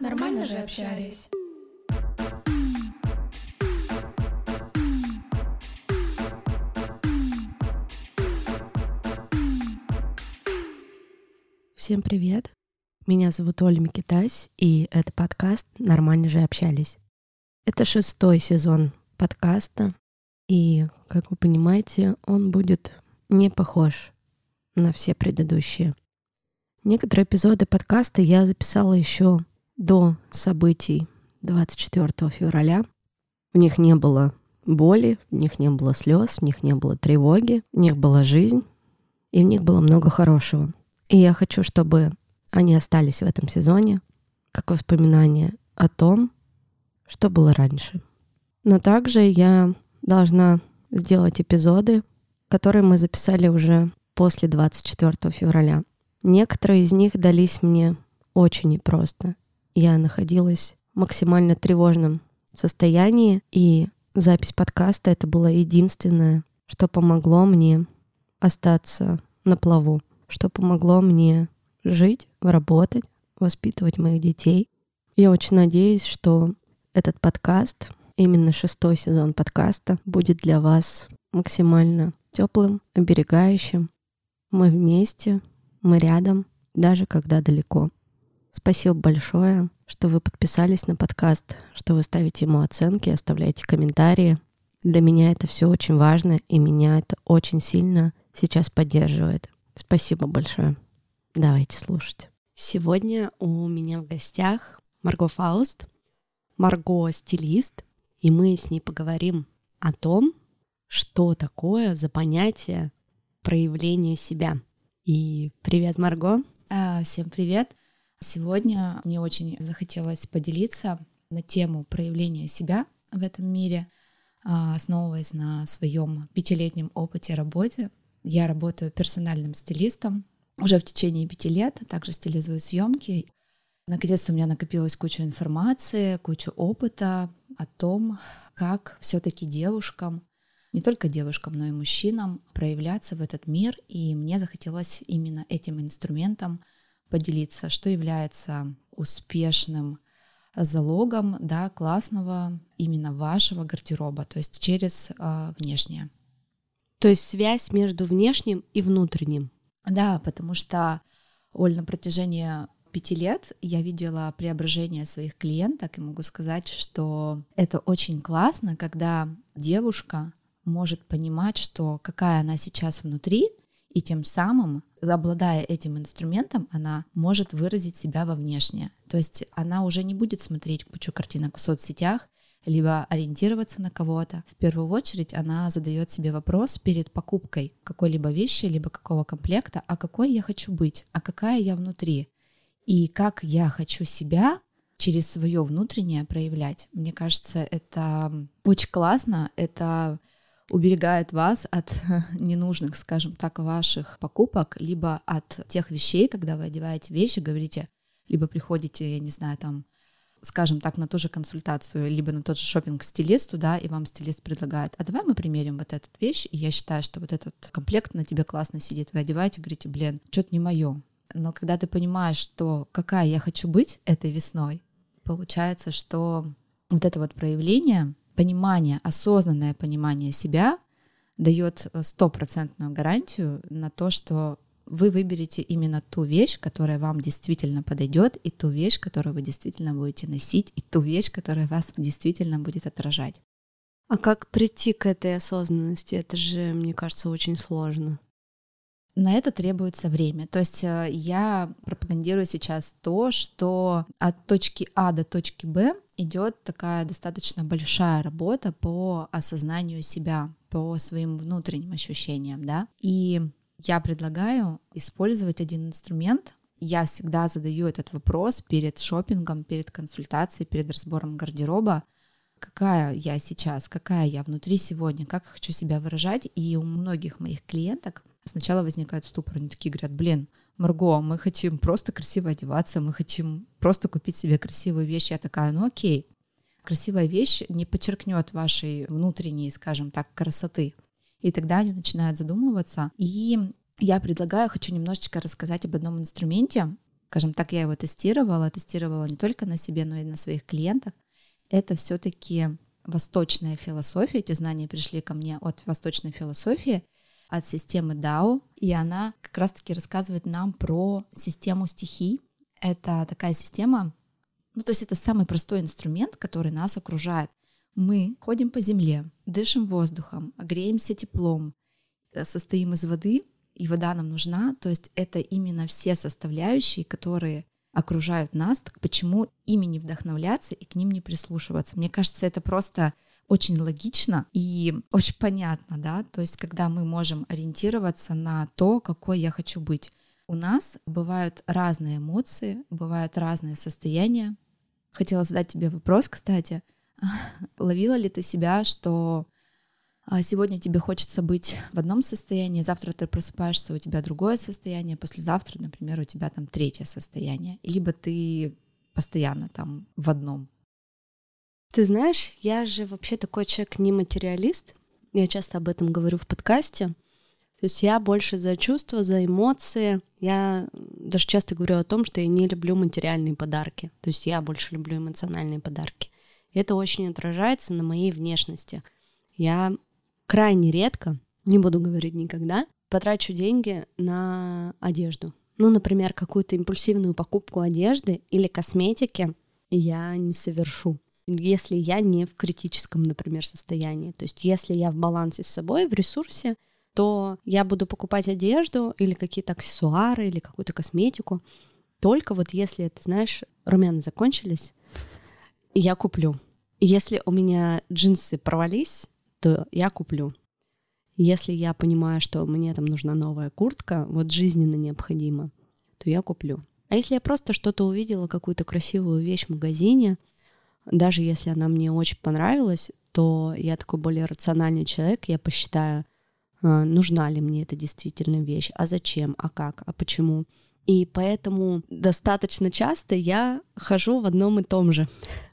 Нормально же общались. Всем привет! Меня зовут Оля Микитась, и это подкаст «Нормально же общались». Это шестой сезон подкаста, и, как вы понимаете, он будет не похож на все предыдущие. Некоторые эпизоды подкаста я записала еще до событий 24 февраля. В них не было боли, в них не было слез, в них не было тревоги, в них была жизнь, и в них было много хорошего. И я хочу, чтобы они остались в этом сезоне, как воспоминания о том, что было раньше. Но также я должна сделать эпизоды, которые мы записали уже после 24 февраля. Некоторые из них дались мне очень непросто я находилась в максимально тревожном состоянии, и запись подкаста это было единственное, что помогло мне остаться на плаву, что помогло мне жить, работать, воспитывать моих детей. Я очень надеюсь, что этот подкаст, именно шестой сезон подкаста, будет для вас максимально теплым, оберегающим. Мы вместе, мы рядом, даже когда далеко. Спасибо большое, что вы подписались на подкаст, что вы ставите ему оценки, оставляете комментарии. Для меня это все очень важно, и меня это очень сильно сейчас поддерживает. Спасибо большое. Давайте слушать. Сегодня у меня в гостях Марго Фауст. Марго — стилист, и мы с ней поговорим о том, что такое за понятие проявления себя. И привет, Марго. А, всем привет. Сегодня мне очень захотелось поделиться на тему проявления себя в этом мире, а, основываясь на своем пятилетнем опыте работы. Я работаю персональным стилистом уже в течение пяти лет, также стилизую съемки. Наконец-то у меня накопилась куча информации, куча опыта о том, как все-таки девушкам, не только девушкам, но и мужчинам проявляться в этот мир. И мне захотелось именно этим инструментом поделиться, что является успешным залогом да, классного именно вашего гардероба, то есть через э, внешнее. То есть связь между внешним и внутренним. Да, потому что, Оль, на протяжении пяти лет я видела преображение своих клиенток и могу сказать, что это очень классно, когда девушка может понимать, что какая она сейчас внутри, и тем самым, обладая этим инструментом, она может выразить себя во внешнее. То есть она уже не будет смотреть кучу картинок в соцсетях, либо ориентироваться на кого-то. В первую очередь она задает себе вопрос перед покупкой какой-либо вещи, либо какого комплекта, а какой я хочу быть, а какая я внутри, и как я хочу себя через свое внутреннее проявлять. Мне кажется, это очень классно, это уберегает вас от ненужных, скажем так, ваших покупок, либо от тех вещей, когда вы одеваете вещи, говорите, либо приходите, я не знаю, там, скажем так, на ту же консультацию, либо на тот же шопинг стилисту, да, и вам стилист предлагает, а давай мы примерим вот эту вещь, и я считаю, что вот этот комплект на тебе классно сидит, вы одеваете, говорите, блин, что-то не мое. Но когда ты понимаешь, что какая я хочу быть этой весной, получается, что вот это вот проявление понимание, осознанное понимание себя дает стопроцентную гарантию на то, что вы выберете именно ту вещь, которая вам действительно подойдет, и ту вещь, которую вы действительно будете носить, и ту вещь, которая вас действительно будет отражать. А как прийти к этой осознанности? Это же, мне кажется, очень сложно. На это требуется время. То есть э, я пропагандирую сейчас то, что от точки А до точки Б идет такая достаточно большая работа по осознанию себя, по своим внутренним ощущениям, да. И я предлагаю использовать один инструмент. Я всегда задаю этот вопрос перед шопингом, перед консультацией, перед разбором гардероба. Какая я сейчас, какая я внутри сегодня, как хочу себя выражать. И у многих моих клиенток сначала возникает ступор, они такие говорят, блин, Марго, мы хотим просто красиво одеваться, мы хотим просто купить себе красивую вещь. Я такая, ну окей, красивая вещь не подчеркнет вашей внутренней, скажем так, красоты. И тогда они начинают задумываться. И я предлагаю, хочу немножечко рассказать об одном инструменте. Скажем так, я его тестировала, тестировала не только на себе, но и на своих клиентах. Это все-таки восточная философия. Эти знания пришли ко мне от восточной философии, от системы Дао, и она как раз-таки рассказывает нам про систему стихий. Это такая система, ну то есть это самый простой инструмент, который нас окружает. Мы ходим по земле, дышим воздухом, греемся теплом, э, состоим из воды, и вода нам нужна, то есть это именно все составляющие, которые окружают нас, так почему ими не вдохновляться и к ним не прислушиваться? Мне кажется, это просто очень логично и очень понятно, да, то есть когда мы можем ориентироваться на то, какой я хочу быть. У нас бывают разные эмоции, бывают разные состояния. Хотела задать тебе вопрос, кстати. Ловила ли ты себя, что а сегодня тебе хочется быть в одном состоянии, завтра ты просыпаешься, у тебя другое состояние, послезавтра, например, у тебя там третье состояние, либо ты постоянно там в одном. Ты знаешь, я же вообще такой человек не материалист, я часто об этом говорю в подкасте, то есть я больше за чувства, за эмоции. Я даже часто говорю о том, что я не люблю материальные подарки. То есть я больше люблю эмоциональные подарки. И это очень отражается на моей внешности. Я крайне редко, не буду говорить никогда, потрачу деньги на одежду. Ну, например, какую-то импульсивную покупку одежды или косметики я не совершу если я не в критическом, например, состоянии. То есть если я в балансе с собой, в ресурсе, то я буду покупать одежду или какие-то аксессуары или какую-то косметику только вот если, ты знаешь, румяна закончились, я куплю. Если у меня джинсы провались, то я куплю. Если я понимаю, что мне там нужна новая куртка, вот жизненно необходимо, то я куплю. А если я просто что-то увидела, какую-то красивую вещь в магазине, даже если она мне очень понравилась, то я такой более рациональный человек, я посчитаю, а, нужна ли мне эта действительно вещь, а зачем, а как, а почему. И поэтому достаточно часто я хожу в одном и том же.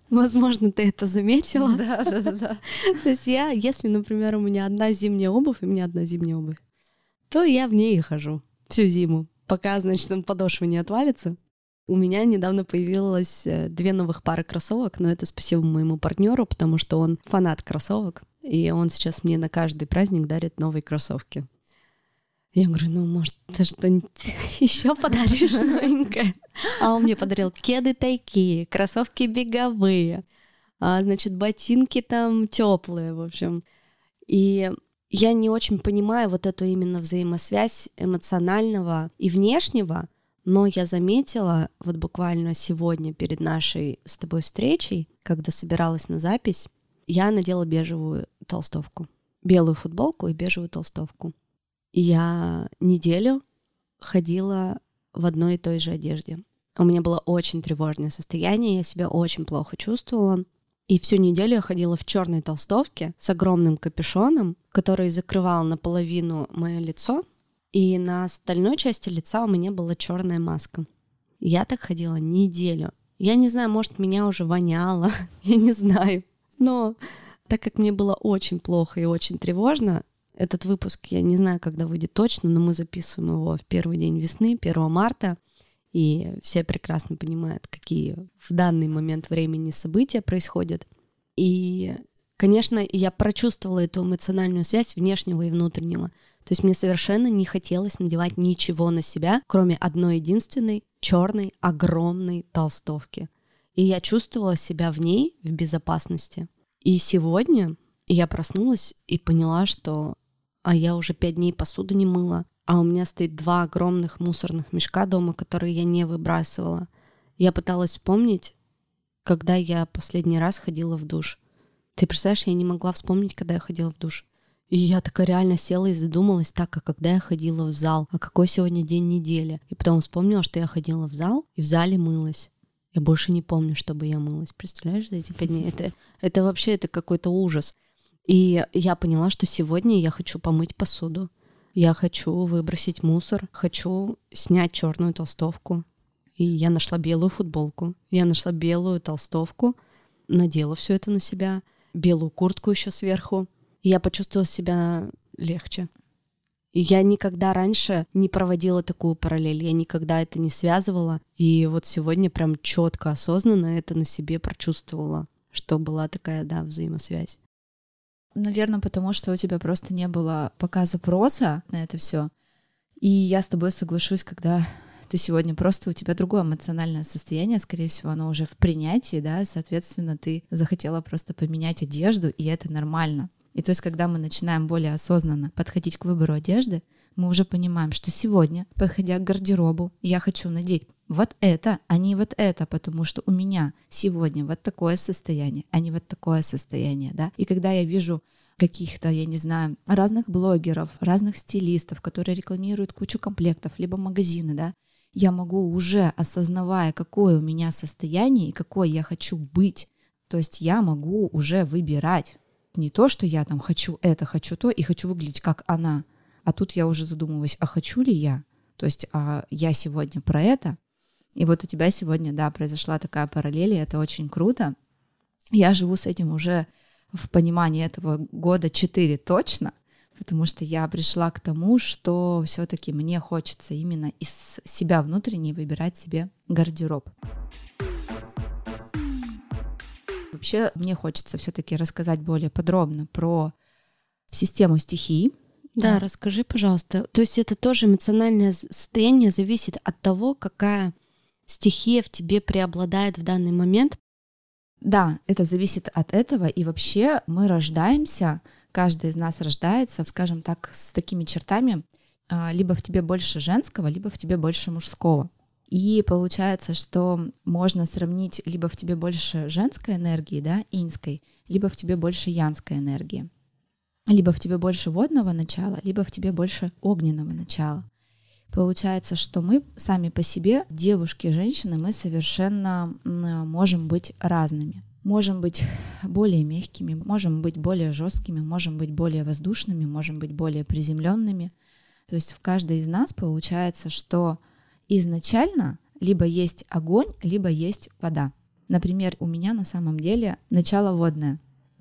Возможно, ты это заметила. Да, да, да. То есть я, если, например, у меня одна зимняя обувь, и у меня одна зимняя обувь, то я в ней и хожу всю зиму, пока, значит, там подошва не отвалится. У меня недавно появилось э, две новых пары кроссовок, но это спасибо моему партнеру, потому что он фанат кроссовок, и он сейчас мне на каждый праздник дарит новые кроссовки. Я говорю, ну, может, ты что-нибудь еще подаришь новенькое? А он мне подарил кеды такие, кроссовки беговые, а, значит, ботинки там теплые, в общем. И я не очень понимаю вот эту именно взаимосвязь эмоционального и внешнего, но я заметила вот буквально сегодня перед нашей с тобой встречей, когда собиралась на запись, я надела бежевую толстовку, белую футболку и бежевую толстовку. Я неделю ходила в одной и той же одежде. У меня было очень тревожное состояние, я себя очень плохо чувствовала. И всю неделю я ходила в черной толстовке с огромным капюшоном, который закрывал наполовину мое лицо, и на остальной части лица у меня была черная маска. Я так ходила неделю. Я не знаю, может, меня уже воняло, я не знаю. Но так как мне было очень плохо и очень тревожно, этот выпуск, я не знаю, когда выйдет точно, но мы записываем его в первый день весны, 1 марта, и все прекрасно понимают, какие в данный момент времени события происходят. И, конечно, я прочувствовала эту эмоциональную связь внешнего и внутреннего. То есть мне совершенно не хотелось надевать ничего на себя, кроме одной единственной черной огромной толстовки. И я чувствовала себя в ней в безопасности. И сегодня я проснулась и поняла, что а я уже пять дней посуду не мыла, а у меня стоит два огромных мусорных мешка дома, которые я не выбрасывала. Я пыталась вспомнить, когда я последний раз ходила в душ. Ты представляешь, я не могла вспомнить, когда я ходила в душ. И я такая реально села и задумалась, так, а когда я ходила в зал, а какой сегодня день недели. И потом вспомнила, что я ходила в зал и в зале мылась. Я больше не помню, чтобы я мылась. Представляешь, за эти пять дней? Это, это вообще это какой-то ужас. И я поняла, что сегодня я хочу помыть посуду. Я хочу выбросить мусор, хочу снять черную толстовку. И я нашла белую футболку, я нашла белую толстовку, надела все это на себя, белую куртку еще сверху. Я почувствовала себя легче. Я никогда раньше не проводила такую параллель, я никогда это не связывала. И вот сегодня прям четко, осознанно это на себе прочувствовала, что была такая, да, взаимосвязь. Наверное, потому что у тебя просто не было пока запроса на это все. И я с тобой соглашусь, когда ты сегодня просто у тебя другое эмоциональное состояние, скорее всего, оно уже в принятии, да, соответственно, ты захотела просто поменять одежду, и это нормально. И то есть, когда мы начинаем более осознанно подходить к выбору одежды, мы уже понимаем, что сегодня, подходя к гардеробу, я хочу надеть вот это, а не вот это, потому что у меня сегодня вот такое состояние, а не вот такое состояние, да. И когда я вижу каких-то, я не знаю, разных блогеров, разных стилистов, которые рекламируют кучу комплектов, либо магазины, да, я могу уже, осознавая, какое у меня состояние и какой я хочу быть, то есть я могу уже выбирать. Не то, что я там хочу это, хочу то и хочу выглядеть как она, а тут я уже задумываюсь, а хочу ли я? То есть а я сегодня про это, и вот у тебя сегодня, да, произошла такая параллель, и это очень круто. Я живу с этим уже в понимании этого года 4 точно, потому что я пришла к тому, что все-таки мне хочется именно из себя внутренне выбирать себе гардероб. Вообще мне хочется все-таки рассказать более подробно про систему стихий. Да, да, расскажи, пожалуйста. То есть это тоже эмоциональное состояние зависит от того, какая стихия в тебе преобладает в данный момент. Да, это зависит от этого, и вообще мы рождаемся каждый из нас рождается, скажем так, с такими чертами, а, либо в тебе больше женского, либо в тебе больше мужского. И получается, что можно сравнить либо в тебе больше женской энергии, да, инской, либо в тебе больше янской энергии. Либо в тебе больше водного начала, либо в тебе больше огненного начала. Получается, что мы сами по себе, девушки, женщины, мы совершенно можем быть разными можем быть более мягкими, можем быть более жесткими, можем быть более воздушными, можем быть более приземленными. То есть в каждой из нас получается, что изначально либо есть огонь, либо есть вода. Например, у меня на самом деле начало водное.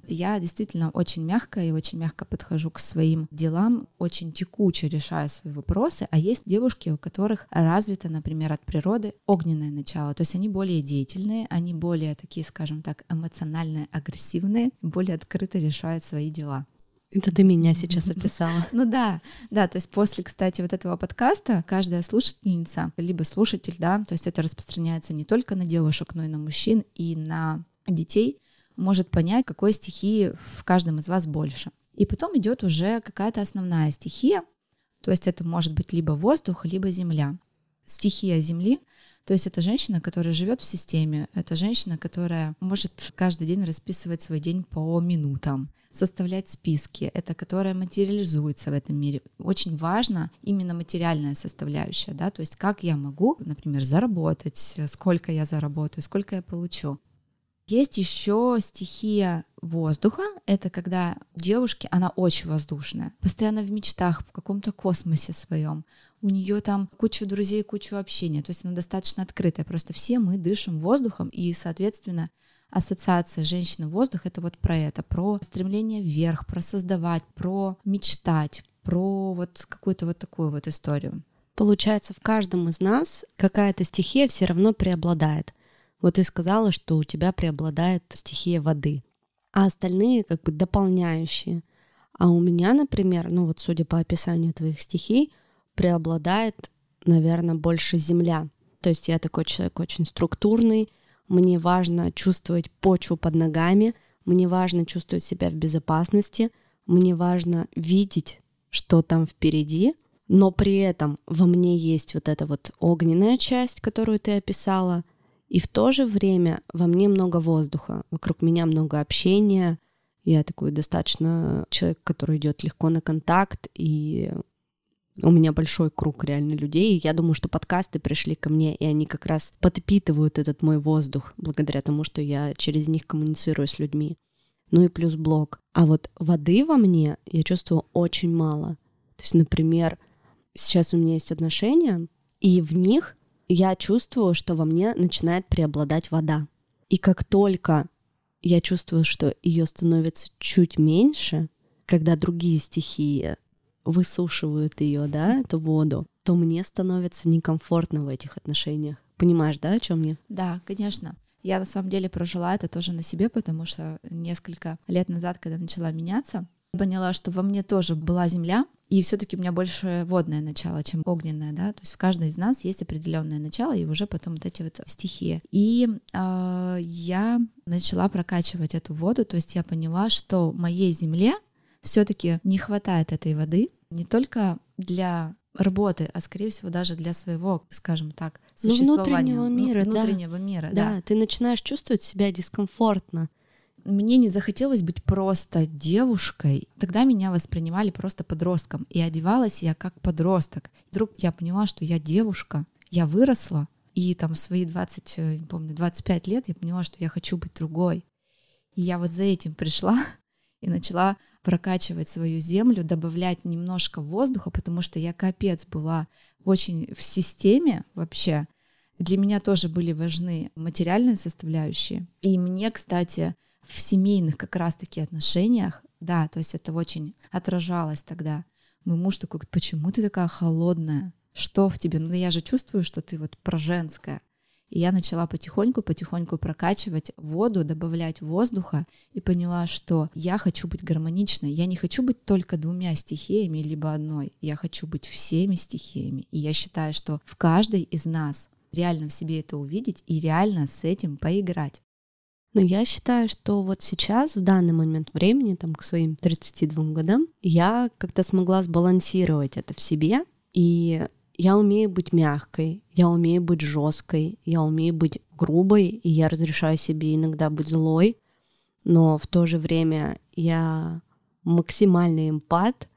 Я действительно очень мягко и очень мягко подхожу к своим делам, очень текуче решаю свои вопросы, а есть девушки, у которых развито, например, от природы огненное начало, то есть они более деятельные, они более такие, скажем так, эмоционально агрессивные, более открыто решают свои дела. Это ты меня сейчас описала. Ну да, да, то есть после, кстати, вот этого подкаста каждая слушательница, либо слушатель, да, то есть это распространяется не только на девушек, но и на мужчин и на детей, может понять, какой стихии в каждом из вас больше. И потом идет уже какая-то основная стихия, то есть это может быть либо воздух, либо земля. Стихия земли, то есть это женщина, которая живет в системе, это женщина, которая может каждый день расписывать свой день по минутам, составлять списки, это которая материализуется в этом мире. Очень важно именно материальная составляющая, да, то есть как я могу, например, заработать, сколько я заработаю, сколько я получу. Есть еще стихия воздуха. Это когда девушки, она очень воздушная, постоянно в мечтах, в каком-то космосе своем. У нее там куча друзей, куча общения. То есть она достаточно открытая. Просто все мы дышим воздухом, и, соответственно, ассоциация женщины-воздух — это вот про это, про стремление вверх, про создавать, про мечтать, про вот какую-то вот такую вот историю. Получается, в каждом из нас какая-то стихия все равно преобладает. Вот ты сказала, что у тебя преобладает стихия воды, а остальные как бы дополняющие. А у меня, например, ну вот судя по описанию твоих стихий, преобладает, наверное, больше земля. То есть я такой человек очень структурный, мне важно чувствовать почву под ногами, мне важно чувствовать себя в безопасности, мне важно видеть, что там впереди, но при этом во мне есть вот эта вот огненная часть, которую ты описала, и в то же время во мне много воздуха, вокруг меня много общения. Я такой достаточно человек, который идет легко на контакт, и у меня большой круг реально людей. Я думаю, что подкасты пришли ко мне, и они как раз подпитывают этот мой воздух, благодаря тому, что я через них коммуницирую с людьми. Ну и плюс блог. А вот воды во мне я чувствую очень мало. То есть, например, сейчас у меня есть отношения, и в них я чувствую, что во мне начинает преобладать вода. И как только я чувствую, что ее становится чуть меньше, когда другие стихии высушивают ее, да, эту воду, то мне становится некомфортно в этих отношениях. Понимаешь, да, о чем я? Да, конечно. Я на самом деле прожила это тоже на себе, потому что несколько лет назад, когда начала меняться, поняла, что во мне тоже была земля, и все-таки у меня больше водное начало, чем огненное, да. То есть в каждой из нас есть определенное начало, и уже потом вот эти вот стихии. И э, я начала прокачивать эту воду, то есть я поняла, что моей земле все-таки не хватает этой воды не только для работы, а скорее всего даже для своего, скажем так, ну, существования, внутреннего мира, внутреннего да. мира, да. да. Ты начинаешь чувствовать себя дискомфортно. Мне не захотелось быть просто девушкой. Тогда меня воспринимали просто подростком, и одевалась я как подросток. Вдруг я поняла, что я девушка, я выросла, и там свои 20, э, не помню, 25 лет я поняла, что я хочу быть другой. И я вот за этим пришла и начала прокачивать свою землю, добавлять немножко воздуха, потому что я капец была очень в системе вообще. Для меня тоже были важны материальные составляющие. И мне, кстати, в семейных как раз-таки отношениях, да, то есть это очень отражалось тогда. Мой муж такой, почему ты такая холодная? Что в тебе? Ну, я же чувствую, что ты вот про женское. И я начала потихоньку-потихоньку прокачивать воду, добавлять воздуха и поняла, что я хочу быть гармоничной. Я не хочу быть только двумя стихиями, либо одной. Я хочу быть всеми стихиями. И я считаю, что в каждой из нас реально в себе это увидеть и реально с этим поиграть. Но я считаю, что вот сейчас, в данный момент времени, там, к своим 32 годам, я как-то смогла сбалансировать это в себе, и я умею быть мягкой, я умею быть жесткой, я умею быть грубой, и я разрешаю себе иногда быть злой, но в то же время я максимальный эмпат,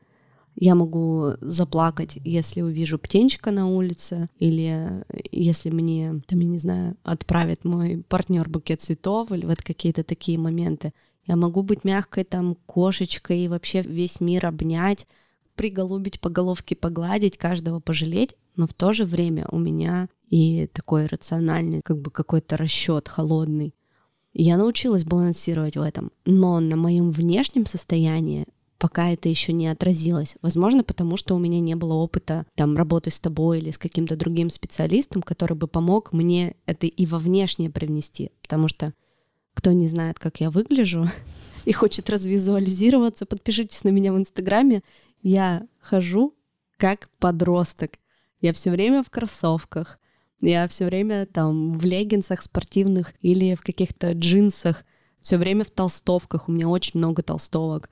я могу заплакать, если увижу птенчика на улице, или если мне, там, я не знаю, отправит мой партнер букет цветов, или вот какие-то такие моменты. Я могу быть мягкой там кошечкой и вообще весь мир обнять, приголубить по головке, погладить, каждого пожалеть, но в то же время у меня и такой рациональный, как бы какой-то расчет холодный. Я научилась балансировать в этом, но на моем внешнем состоянии пока это еще не отразилось. Возможно, потому что у меня не было опыта там работы с тобой или с каким-то другим специалистом, который бы помог мне это и во внешнее привнести. Потому что кто не знает, как я выгляжу и хочет развизуализироваться, подпишитесь на меня в Инстаграме. Я хожу как подросток. Я все время в кроссовках. Я все время там в леггинсах спортивных или в каких-то джинсах. Все время в толстовках. У меня очень много толстовок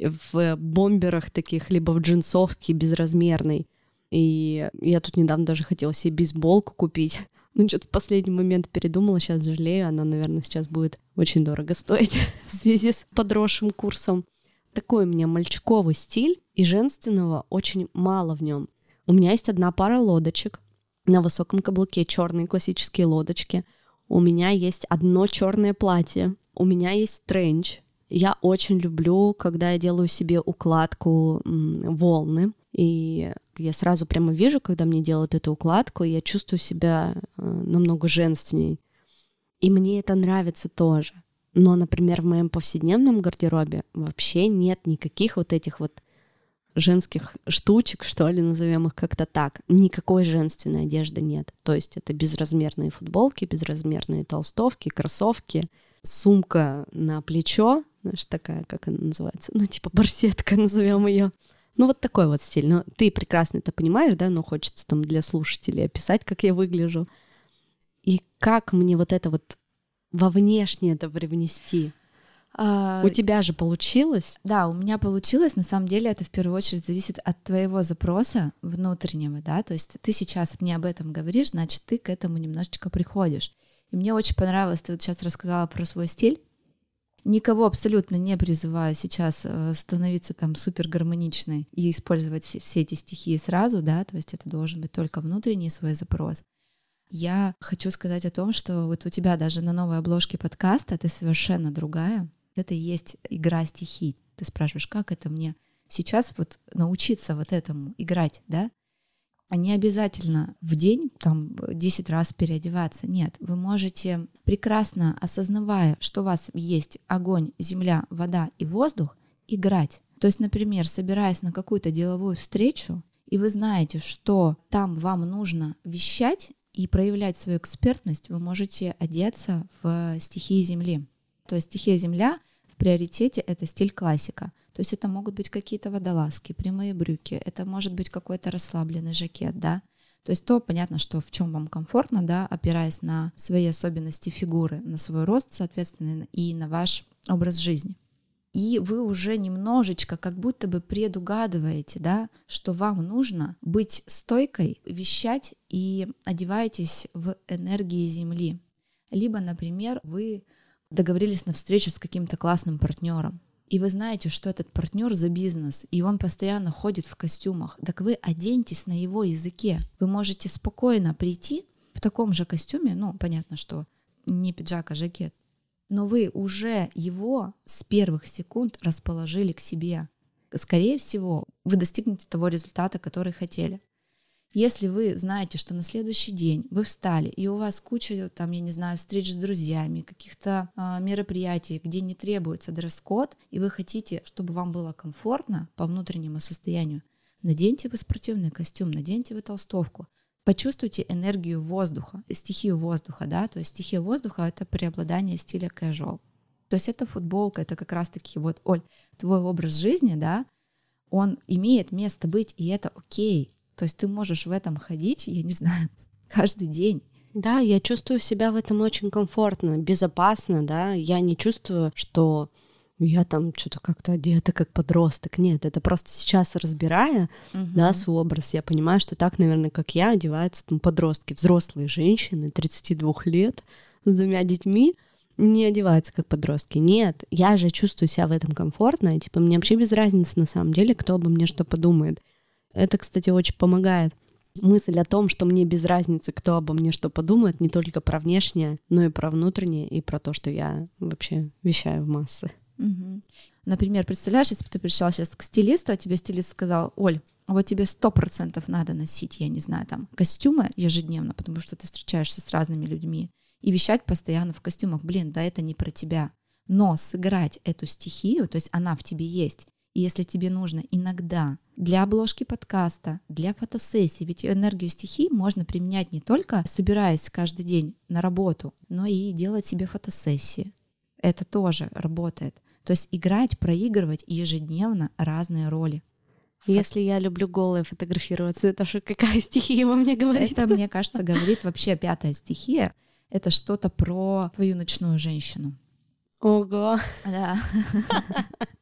в бомберах таких, либо в джинсовке безразмерной. И я тут недавно даже хотела себе бейсболку купить. Ну, что-то в последний момент передумала, сейчас жалею, она, наверное, сейчас будет очень дорого стоить в связи с подросшим курсом. Такой у меня мальчиковый стиль, и женственного очень мало в нем. У меня есть одна пара лодочек на высоком каблуке, черные классические лодочки. У меня есть одно черное платье. У меня есть тренч, я очень люблю, когда я делаю себе укладку волны, и я сразу прямо вижу, когда мне делают эту укладку, я чувствую себя э, намного женственней. И мне это нравится тоже. Но, например, в моем повседневном гардеробе вообще нет никаких вот этих вот женских штучек, что ли, назовем их как-то так. Никакой женственной одежды нет. То есть это безразмерные футболки, безразмерные толстовки, кроссовки, сумка на плечо, знаешь, такая, как она называется, ну, типа барсетка, назовем ее. Ну, вот такой вот стиль. Но ты прекрасно это понимаешь, да, но хочется там для слушателей описать, как я выгляжу. И как мне вот это вот во внешнее это привнести? А, у тебя же получилось? Да, у меня получилось. На самом деле это в первую очередь зависит от твоего запроса внутреннего, да. То есть ты сейчас мне об этом говоришь, значит, ты к этому немножечко приходишь. И мне очень понравилось, ты вот сейчас рассказала про свой стиль. Никого абсолютно не призываю сейчас э, становиться там супер гармоничной и использовать все, все эти стихии сразу, да, то есть это должен быть только внутренний свой запрос. Я хочу сказать о том, что вот у тебя даже на новой обложке подкаста ты совершенно другая. Это и есть игра стихий. Ты спрашиваешь, как это мне сейчас вот научиться вот этому играть, да? А не обязательно в день там 10 раз переодеваться. Нет, вы можете прекрасно осознавая, что у вас есть огонь, земля, вода и воздух, играть. То есть, например, собираясь на какую-то деловую встречу, и вы знаете, что там вам нужно вещать и проявлять свою экспертность, вы можете одеться в стихии Земли. То есть стихия Земля в приоритете — это стиль классика. То есть это могут быть какие-то водолазки, прямые брюки, это может быть какой-то расслабленный жакет, да. То есть то понятно, что в чем вам комфортно, да, опираясь на свои особенности фигуры, на свой рост, соответственно, и на ваш образ жизни. И вы уже немножечко как будто бы предугадываете, да, что вам нужно быть стойкой, вещать и одеваетесь в энергии Земли. Либо, например, вы договорились на встречу с каким-то классным партнером, и вы знаете, что этот партнер за бизнес, и он постоянно ходит в костюмах, так вы оденьтесь на его языке. Вы можете спокойно прийти в таком же костюме, ну, понятно, что не пиджак, а жакет, но вы уже его с первых секунд расположили к себе. Скорее всего, вы достигнете того результата, который хотели. Если вы знаете, что на следующий день вы встали, и у вас куча, там, я не знаю, встреч с друзьями, каких-то э, мероприятий, где не требуется дресс-код, и вы хотите, чтобы вам было комфортно по внутреннему состоянию, наденьте вы спортивный костюм, наденьте вы толстовку, почувствуйте энергию воздуха, стихию воздуха, да, то есть стихия воздуха — это преобладание стиля casual. То есть это футболка, это как раз-таки вот, Оль, твой образ жизни, да, он имеет место быть, и это окей. То есть ты можешь в этом ходить, я не знаю, каждый день. Да, я чувствую себя в этом очень комфортно, безопасно, да. Я не чувствую, что я там что-то как-то одета как подросток. Нет, это просто сейчас разбирая, угу. да, свой образ, я понимаю, что так, наверное, как я, одеваются там подростки, взрослые женщины 32 лет с двумя детьми, не одеваются как подростки. Нет, я же чувствую себя в этом комфортно, и типа мне вообще без разницы на самом деле, кто обо мне что подумает. Это, кстати, очень помогает. Мысль о том, что мне без разницы, кто обо мне что подумает, не только про внешнее, но и про внутреннее, и про то, что я вообще вещаю в массы. Угу. Например, представляешь, если бы ты пришла сейчас к стилисту, а тебе стилист сказал, Оль, вот тебе сто процентов надо носить, я не знаю, там, костюмы ежедневно, потому что ты встречаешься с разными людьми, и вещать постоянно в костюмах. Блин, да это не про тебя. Но сыграть эту стихию, то есть она в тебе есть, и если тебе нужно иногда для обложки подкаста, для фотосессии, ведь энергию стихий можно применять не только собираясь каждый день на работу, но и делать себе фотосессии. Это тоже работает. То есть играть, проигрывать ежедневно разные роли. Если я люблю голые фотографироваться, это же какая стихия во мне говорит? Это, мне кажется, говорит вообще пятая стихия. Это что-то про твою ночную женщину. Ого. Да.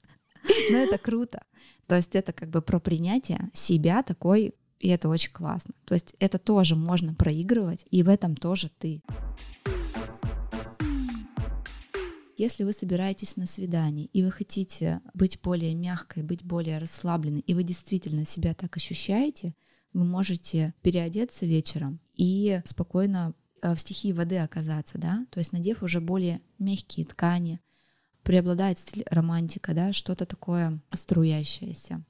Но это круто. То есть это как бы про принятие себя такой, и это очень классно. То есть это тоже можно проигрывать, и в этом тоже ты. Если вы собираетесь на свидание, и вы хотите быть более мягкой, быть более расслабленной, и вы действительно себя так ощущаете, вы можете переодеться вечером и спокойно э, в стихии воды оказаться, да, то есть надев уже более мягкие ткани, преобладает стиль романтика, да, что-то такое струящееся.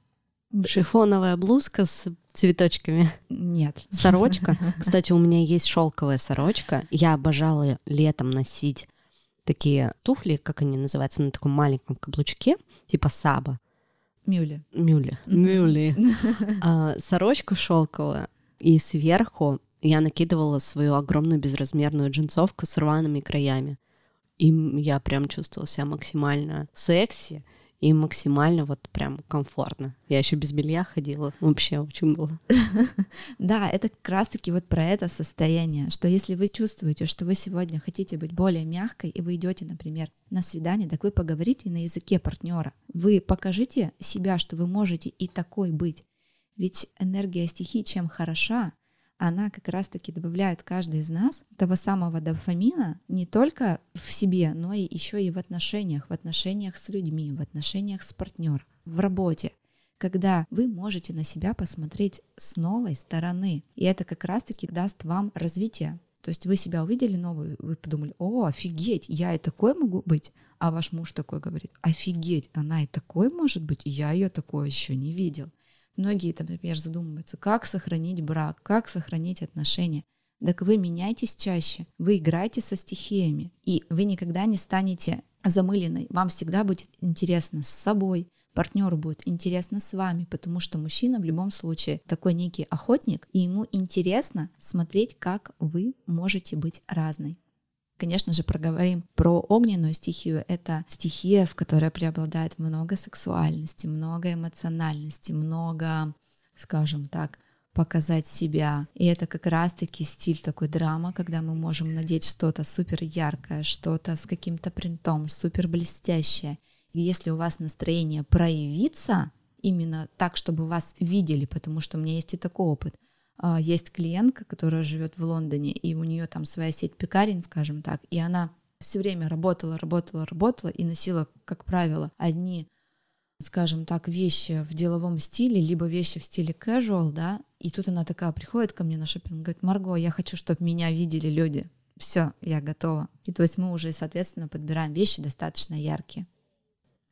Шифоновая блузка с цветочками. Нет. Сорочка. Кстати, у меня есть шелковая сорочка. Я обожала летом носить такие туфли, как они называются, на таком маленьком каблучке, типа саба. Мюли. Мюли. Мюли. а, сорочку шелковую. И сверху я накидывала свою огромную безразмерную джинсовку с рваными краями. И я прям чувствовала себя максимально секси и максимально вот прям комфортно. Я еще без белья ходила, вообще очень было. Да, это как раз-таки вот про это состояние, что если вы чувствуете, что вы сегодня хотите быть более мягкой, и вы идете, например, на свидание, так вы поговорите на языке партнера. Вы покажите себя, что вы можете и такой быть. Ведь энергия стихии чем хороша, она как раз-таки добавляет каждый из нас того самого дофамина не только в себе, но и еще и в отношениях, в отношениях с людьми, в отношениях с партнером, в работе когда вы можете на себя посмотреть с новой стороны. И это как раз-таки даст вам развитие. То есть вы себя увидели новую, вы подумали, о, офигеть, я и такой могу быть. А ваш муж такой говорит, офигеть, она и такой может быть, я ее такое еще не видел. Многие, там, например, задумываются, как сохранить брак, как сохранить отношения. Так вы меняйтесь чаще, вы играете со стихиями, и вы никогда не станете замыленной. Вам всегда будет интересно с собой, партнеру будет интересно с вами, потому что мужчина в любом случае такой некий охотник, и ему интересно смотреть, как вы можете быть разной. Конечно же, проговорим про огненную стихию. Это стихия, в которой преобладает много сексуальности, много эмоциональности, много, скажем так, показать себя. И это как раз-таки стиль такой драма, когда мы можем надеть что-то супер яркое, что-то с каким-то принтом, супер блестящее. И если у вас настроение проявиться именно так, чтобы вас видели, потому что у меня есть и такой опыт. А, есть клиентка, которая живет в Лондоне, и у нее там своя сеть пекарен, скажем так, и она все время работала, работала, работала и носила, как правило, одни скажем так, вещи в деловом стиле, либо вещи в стиле casual, да, и тут она такая приходит ко мне на шопинг, говорит, Марго, я хочу, чтобы меня видели люди, все, я готова. И то есть мы уже, соответственно, подбираем вещи достаточно яркие.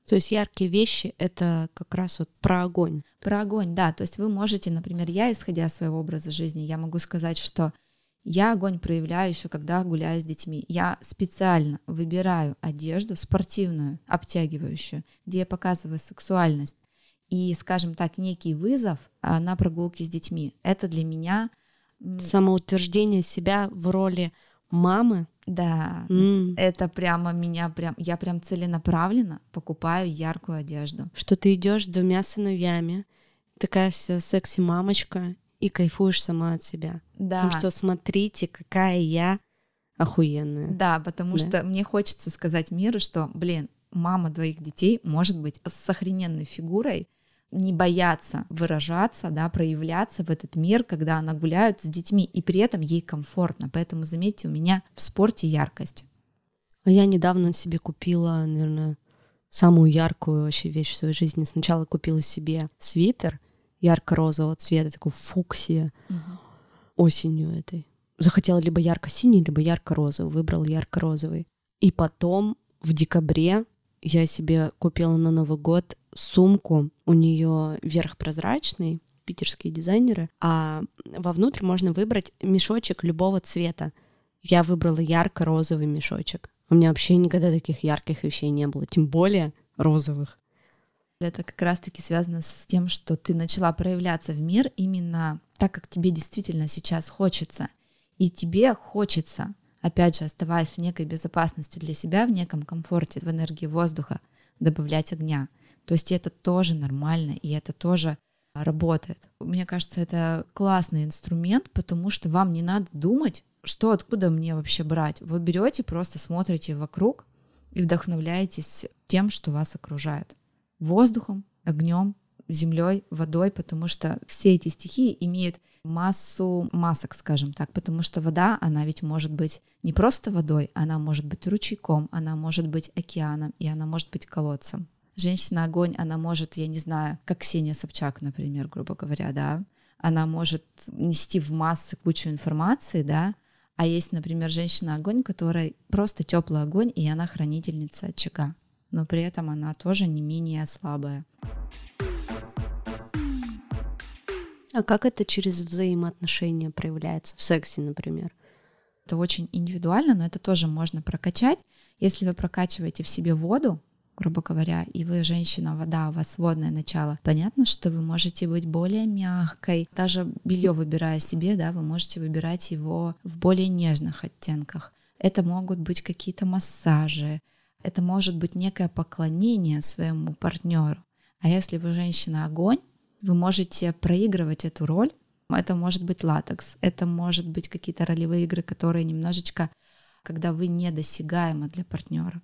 То есть яркие вещи — это как раз вот про огонь. Про огонь, да. То есть вы можете, например, я, исходя из своего образа жизни, я могу сказать, что я огонь проявляю еще, когда гуляю с детьми. Я специально выбираю одежду спортивную, обтягивающую, где я показываю сексуальность. И, скажем так, некий вызов а, на прогулке с детьми. Это для меня... Самоутверждение себя в роли мамы. Да, mm. это прямо меня прям, я прям целенаправленно покупаю яркую одежду. Что ты идешь с двумя сыновьями, такая вся секси-мамочка, и кайфуешь сама от себя. Да. Потому что смотрите, какая я охуенная. Да, потому да. что мне хочется сказать миру, что, блин, мама двоих детей может быть с охрененной фигурой, не бояться выражаться, да, проявляться в этот мир, когда она гуляет с детьми, и при этом ей комфортно. Поэтому заметьте, у меня в спорте яркость. А я недавно себе купила, наверное, самую яркую вообще вещь в своей жизни. Сначала купила себе свитер ярко-розового цвета, такой фуксия, угу. осенью этой. Захотела либо ярко-синий, либо ярко-розовый. Выбрала ярко-розовый. И потом в декабре я себе купила на Новый год сумку. У нее верх прозрачный, питерские дизайнеры, а вовнутрь можно выбрать мешочек любого цвета. Я выбрала ярко-розовый мешочек. У меня вообще никогда таких ярких вещей не было, тем более розовых. Это как раз-таки связано с тем, что ты начала проявляться в мир именно так, как тебе действительно сейчас хочется. И тебе хочется, опять же, оставаясь в некой безопасности для себя, в неком комфорте, в энергии воздуха, добавлять огня. То есть это тоже нормально, и это тоже работает. Мне кажется, это классный инструмент, потому что вам не надо думать, что откуда мне вообще брать. Вы берете, просто смотрите вокруг и вдохновляетесь тем, что вас окружает воздухом, огнем, землей, водой, потому что все эти стихии имеют массу масок, скажем так, потому что вода, она ведь может быть не просто водой, она может быть ручейком, она может быть океаном, и она может быть колодцем. Женщина-огонь, она может, я не знаю, как Ксения Собчак, например, грубо говоря, да, она может нести в массы кучу информации, да, а есть, например, женщина-огонь, которая просто теплый огонь, и она хранительница очага но при этом она тоже не менее слабая. А как это через взаимоотношения проявляется в сексе, например? Это очень индивидуально, но это тоже можно прокачать. Если вы прокачиваете в себе воду, грубо говоря, и вы женщина, вода, у вас водное начало, понятно, что вы можете быть более мягкой. Даже белье выбирая себе, да, вы можете выбирать его в более нежных оттенках. Это могут быть какие-то массажи, это может быть некое поклонение своему партнеру. А если вы женщина огонь, вы можете проигрывать эту роль. Это может быть латекс, это может быть какие-то ролевые игры, которые немножечко, когда вы недосягаемы для партнера.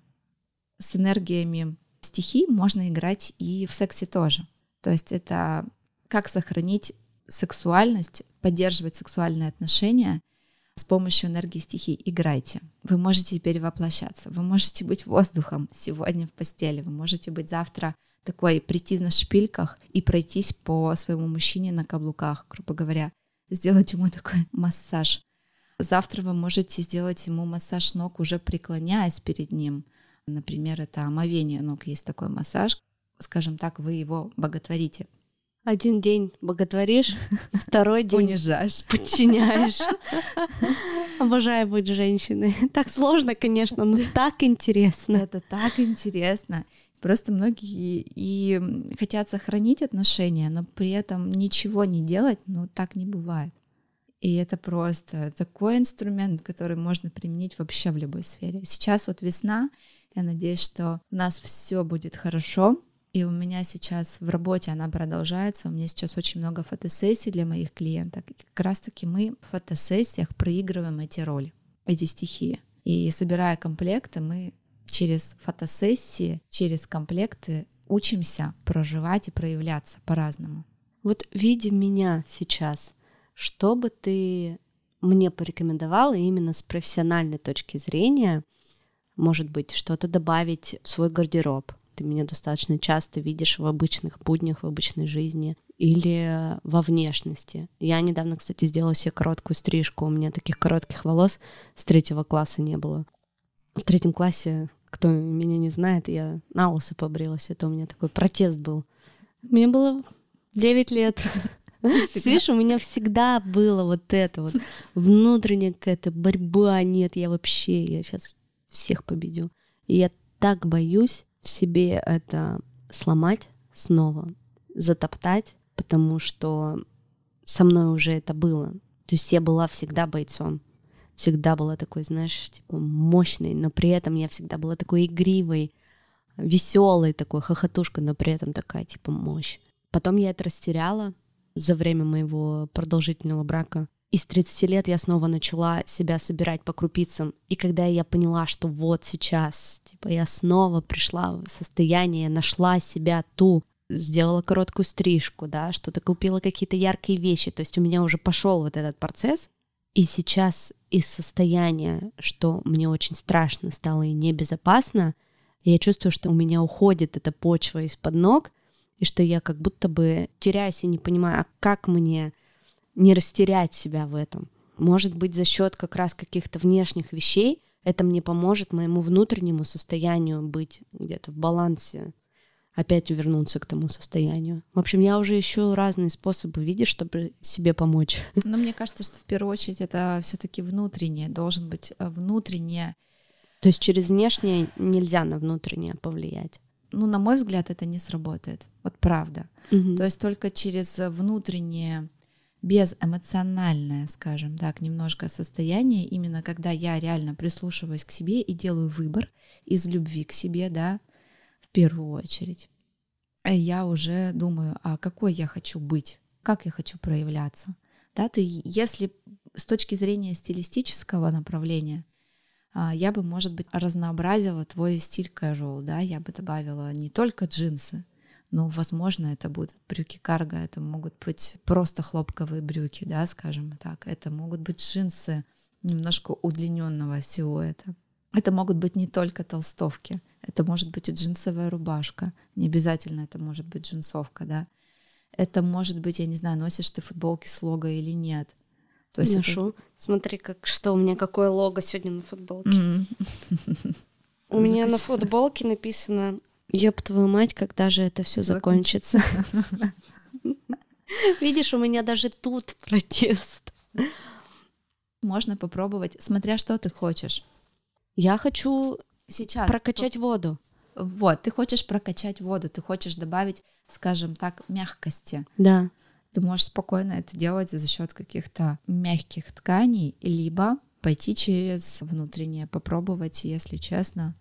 С энергиями стихий можно играть и в сексе тоже. То есть это как сохранить сексуальность, поддерживать сексуальные отношения — с помощью энергии стихий играйте. Вы можете перевоплощаться, вы можете быть воздухом сегодня в постели, вы можете быть завтра такой, прийти на шпильках и пройтись по своему мужчине на каблуках, грубо говоря, сделать ему такой массаж. Завтра вы можете сделать ему массаж ног, уже преклоняясь перед ним. Например, это омовение ног, есть такой массаж. Скажем так, вы его боготворите. Один день боготворишь, второй день унижаешь, подчиняешь. Обожаю быть женщиной. Так сложно, конечно, но так интересно. Это так интересно. Просто многие и хотят сохранить отношения, но при этом ничего не делать, ну так не бывает. И это просто такой инструмент, который можно применить вообще в любой сфере. Сейчас вот весна, я надеюсь, что у нас все будет хорошо. И у меня сейчас в работе она продолжается. У меня сейчас очень много фотосессий для моих клиенток. И как раз-таки мы в фотосессиях проигрываем эти роли, эти стихии. И собирая комплекты, мы через фотосессии, через комплекты учимся проживать и проявляться по-разному. Вот видя меня сейчас, что бы ты мне порекомендовала именно с профессиональной точки зрения, может быть, что-то добавить в свой гардероб? Ты меня достаточно часто видишь в обычных буднях, в обычной жизни или во внешности. Я недавно, кстати, сделала себе короткую стрижку. У меня таких коротких волос с третьего класса не было. В третьем классе, кто меня не знает, я на волосы побрилась. Это у меня такой протест был. Мне было 9 лет. Видишь, у меня всегда было вот это вот внутренняя какая-то борьба. Нет, я вообще, я сейчас всех победю. И я так боюсь в себе это сломать снова, затоптать, потому что со мной уже это было. То есть я была всегда бойцом. Всегда была такой, знаешь, типа мощной, но при этом я всегда была такой игривой, веселой такой, хохотушка, но при этом такая, типа, мощь. Потом я это растеряла, за время моего продолжительного брака. И с 30 лет я снова начала себя собирать по крупицам. И когда я поняла, что вот сейчас, типа, я снова пришла в состояние, нашла себя ту, сделала короткую стрижку, да, что-то купила какие-то яркие вещи, то есть у меня уже пошел вот этот процесс, и сейчас из состояния, что мне очень страшно стало и небезопасно, я чувствую, что у меня уходит эта почва из-под ног, и что я как будто бы теряюсь и не понимаю, а как мне не растерять себя в этом. Может быть, за счет как раз каких-то внешних вещей это мне поможет моему внутреннему состоянию быть где-то в балансе, опять вернуться к тому состоянию. В общем, я уже ищу разные способы, видишь, чтобы себе помочь. Но мне кажется, что в первую очередь это все-таки внутреннее, должен быть э, внутреннее. То есть через внешнее нельзя на внутреннее повлиять ну, на мой взгляд, это не сработает. Вот правда. Угу. То есть только через внутреннее безэмоциональное, скажем так, немножко состояние, именно когда я реально прислушиваюсь к себе и делаю выбор из любви к себе, да, в первую очередь. Я уже думаю, а какой я хочу быть, как я хочу проявляться. Да, ты, если с точки зрения стилистического направления, я бы, может быть, разнообразила твой стиль casual, да, я бы добавила не только джинсы, но, возможно, это будут брюки карго, это могут быть просто хлопковые брюки, да, скажем так, это могут быть джинсы немножко удлиненного силуэта. Это могут быть не только толстовки, это может быть и джинсовая рубашка, не обязательно это может быть джинсовка, да. Это может быть, я не знаю, носишь ты футболки с лого или нет. То есть Ношу. Это... Смотри, как что у меня какое лого сегодня на футболке. Mm. У меня на футболке написано «Ёб твою мать, когда же это все закончится?» Видишь, у меня даже тут протест. Можно попробовать, смотря что ты хочешь. Я хочу сейчас прокачать воду. Вот, ты хочешь прокачать воду, ты хочешь добавить, скажем так, мягкости. Да ты можешь спокойно это делать за счет каких-то мягких тканей, либо пойти через внутреннее, попробовать, если честно,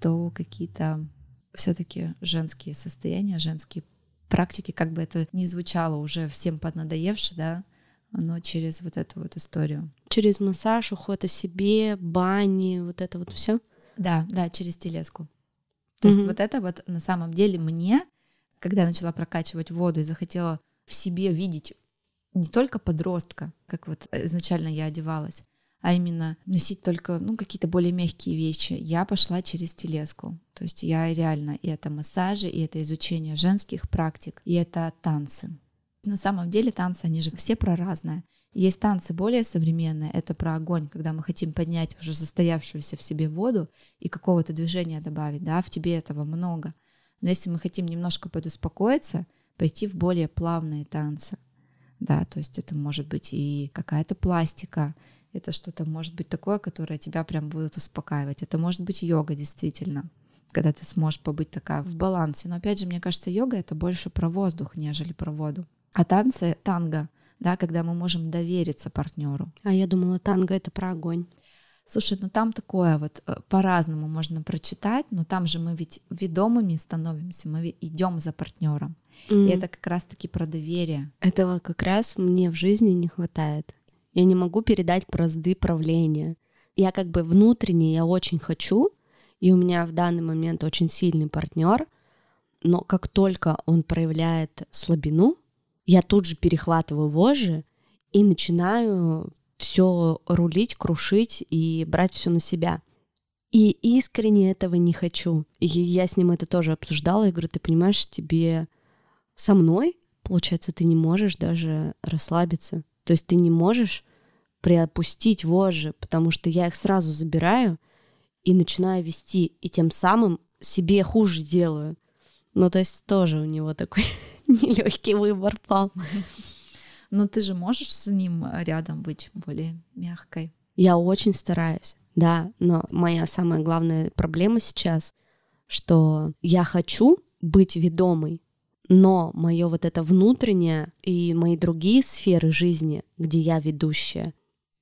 то какие-то все-таки женские состояния, женские практики, как бы это ни звучало уже всем поднадоевше, да, но через вот эту вот историю. Через массаж, уход о себе, бани, вот это вот все. Да, да, через телеску. То mm-hmm. есть вот это вот на самом деле мне, когда я начала прокачивать воду и захотела в себе видеть не только подростка, как вот изначально я одевалась, а именно носить только ну, какие-то более мягкие вещи. Я пошла через телеску. То есть я реально, и это массажи, и это изучение женских практик, и это танцы. На самом деле танцы, они же все про разное. Есть танцы более современные, это про огонь, когда мы хотим поднять уже застоявшуюся в себе воду и какого-то движения добавить, да, в тебе этого много. Но если мы хотим немножко подуспокоиться, пойти в более плавные танцы. Да, то есть это может быть и какая-то пластика, это что-то может быть такое, которое тебя прям будет успокаивать. Это может быть йога, действительно. когда ты сможешь побыть такая в балансе. Но опять же, мне кажется, йога это больше про воздух, нежели про воду. А танцы, танго, да, когда мы можем довериться партнеру. А я думала, танго это про огонь. Слушай, ну там такое вот э, по-разному можно прочитать, но там же мы ведь ведомыми становимся, мы идем за партнером. Mm. И это как раз-таки про доверие. Этого как раз мне в жизни не хватает. Я не могу передать бразды правления. Я как бы внутренне, я очень хочу, и у меня в данный момент очень сильный партнер, но как только он проявляет слабину, я тут же перехватываю вожжи и начинаю все рулить, крушить и брать все на себя. И искренне этого не хочу. И я с ним это тоже обсуждала. Я говорю, ты понимаешь, тебе со мной, получается, ты не можешь даже расслабиться. То есть ты не можешь приопустить вожжи, потому что я их сразу забираю и начинаю вести, и тем самым себе хуже делаю. Ну, то есть тоже у него такой нелегкий выбор пал. Но ты же можешь с ним рядом быть более мягкой. Я очень стараюсь, да, но моя самая главная проблема сейчас, что я хочу быть ведомой, но мое вот это внутреннее и мои другие сферы жизни, где я ведущая,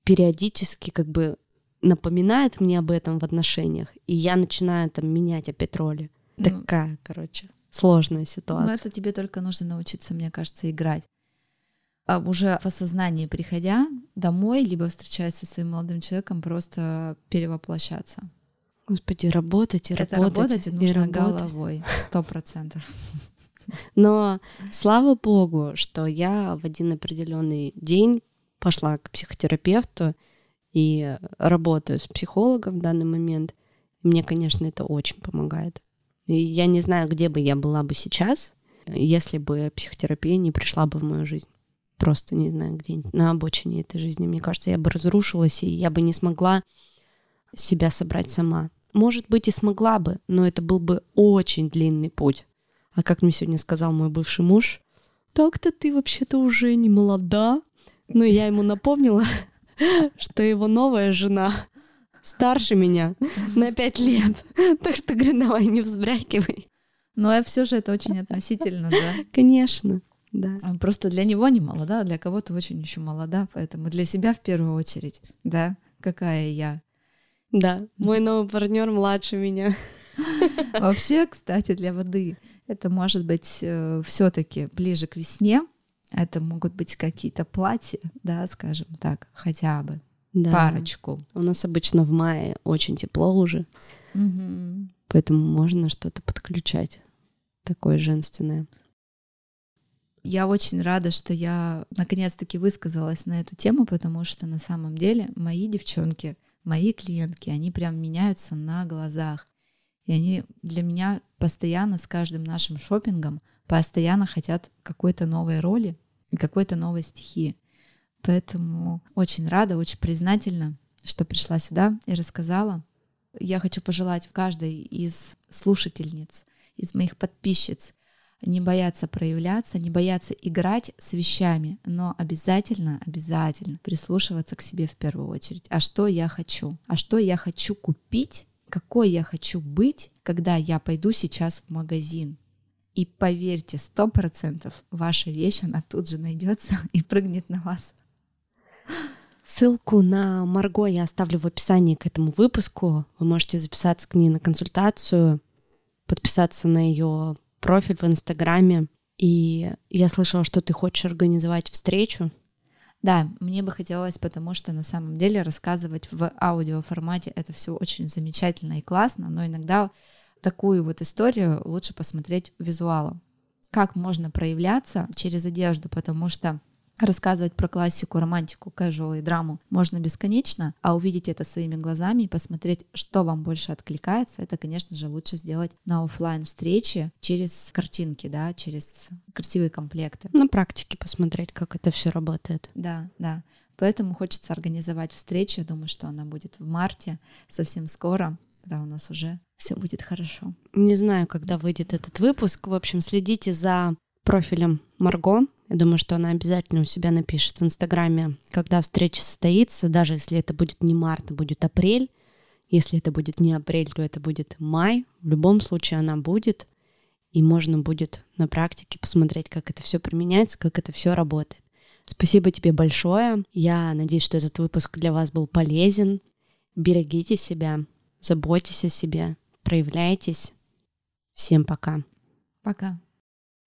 периодически как бы напоминает мне об этом в отношениях, и я начинаю там менять опять роли. Ну, Такая, короче, сложная ситуация. Ну, это тебе только нужно научиться, мне кажется, играть. А уже в осознании приходя домой, либо встречаясь со своим молодым человеком, просто перевоплощаться. Господи, работать и Это работать. работать и нужно работать. головой, сто процентов. Но слава богу, что я в один определенный день пошла к психотерапевту и работаю с психологом в данный момент. Мне, конечно, это очень помогает. И я не знаю, где бы я была бы сейчас, если бы психотерапия не пришла бы в мою жизнь просто, не знаю, где-нибудь на обочине этой жизни. Мне кажется, я бы разрушилась, и я бы не смогла себя собрать сама. Может быть, и смогла бы, но это был бы очень длинный путь. А как мне сегодня сказал мой бывший муж, так-то ты вообще-то уже не молода. Но я ему напомнила, что его новая жена старше меня на пять лет. Так что, говорю, давай не взбрякивай. Но ну, а все же это очень относительно, да? Конечно. Да. Просто для него не молода, а для кого-то очень еще молода, поэтому для себя в первую очередь, да, какая я. Да, мой новый партнер младше меня. Вообще, кстати, для воды это может быть э, все-таки ближе к весне. Это могут быть какие-то платья, да, скажем так, хотя бы да. парочку. У нас обычно в мае очень тепло уже, угу. поэтому можно что-то подключать такое женственное. Я очень рада, что я наконец-таки высказалась на эту тему, потому что на самом деле мои девчонки, мои клиентки, они прям меняются на глазах. И они для меня постоянно с каждым нашим шопингом постоянно хотят какой-то новой роли и какой-то новой стихии. Поэтому очень рада, очень признательна, что пришла сюда и рассказала. Я хочу пожелать каждой из слушательниц, из моих подписчиц не бояться проявляться, не бояться играть с вещами, но обязательно, обязательно прислушиваться к себе в первую очередь. А что я хочу? А что я хочу купить? Какой я хочу быть, когда я пойду сейчас в магазин? И поверьте, сто процентов ваша вещь, она тут же найдется и прыгнет на вас. Ссылку на Марго я оставлю в описании к этому выпуску. Вы можете записаться к ней на консультацию, подписаться на ее профиль в Инстаграме, и я слышала, что ты хочешь организовать встречу. Да, мне бы хотелось, потому что на самом деле рассказывать в аудиоформате это все очень замечательно и классно, но иногда такую вот историю лучше посмотреть визуалом. Как можно проявляться через одежду, потому что Рассказывать про классику, романтику, casual и драму можно бесконечно, а увидеть это своими глазами и посмотреть, что вам больше откликается, это, конечно же, лучше сделать на офлайн встрече через картинки, да, через красивые комплекты. На практике посмотреть, как это все работает. Да, да. Поэтому хочется организовать встречу. Я думаю, что она будет в марте, совсем скоро, когда у нас уже все будет хорошо. Не знаю, когда выйдет этот выпуск. В общем, следите за профилем Марго я думаю, что она обязательно у себя напишет в Инстаграме, когда встреча состоится, даже если это будет не март, а будет апрель. Если это будет не апрель, то это будет май. В любом случае она будет, и можно будет на практике посмотреть, как это все применяется, как это все работает. Спасибо тебе большое. Я надеюсь, что этот выпуск для вас был полезен. Берегите себя, заботьтесь о себе, проявляйтесь. Всем пока. Пока.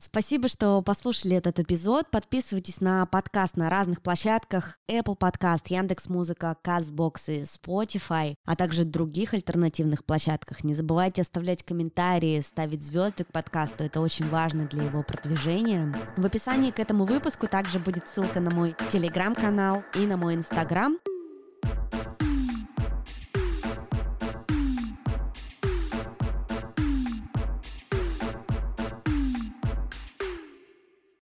Спасибо, что послушали этот эпизод. Подписывайтесь на подкаст на разных площадках Apple Podcast, Яндекс.Музыка, Castbox и Spotify, а также других альтернативных площадках. Не забывайте оставлять комментарии, ставить звезды к подкасту. Это очень важно для его продвижения. В описании к этому выпуску также будет ссылка на мой телеграм-канал и на мой инстаграм.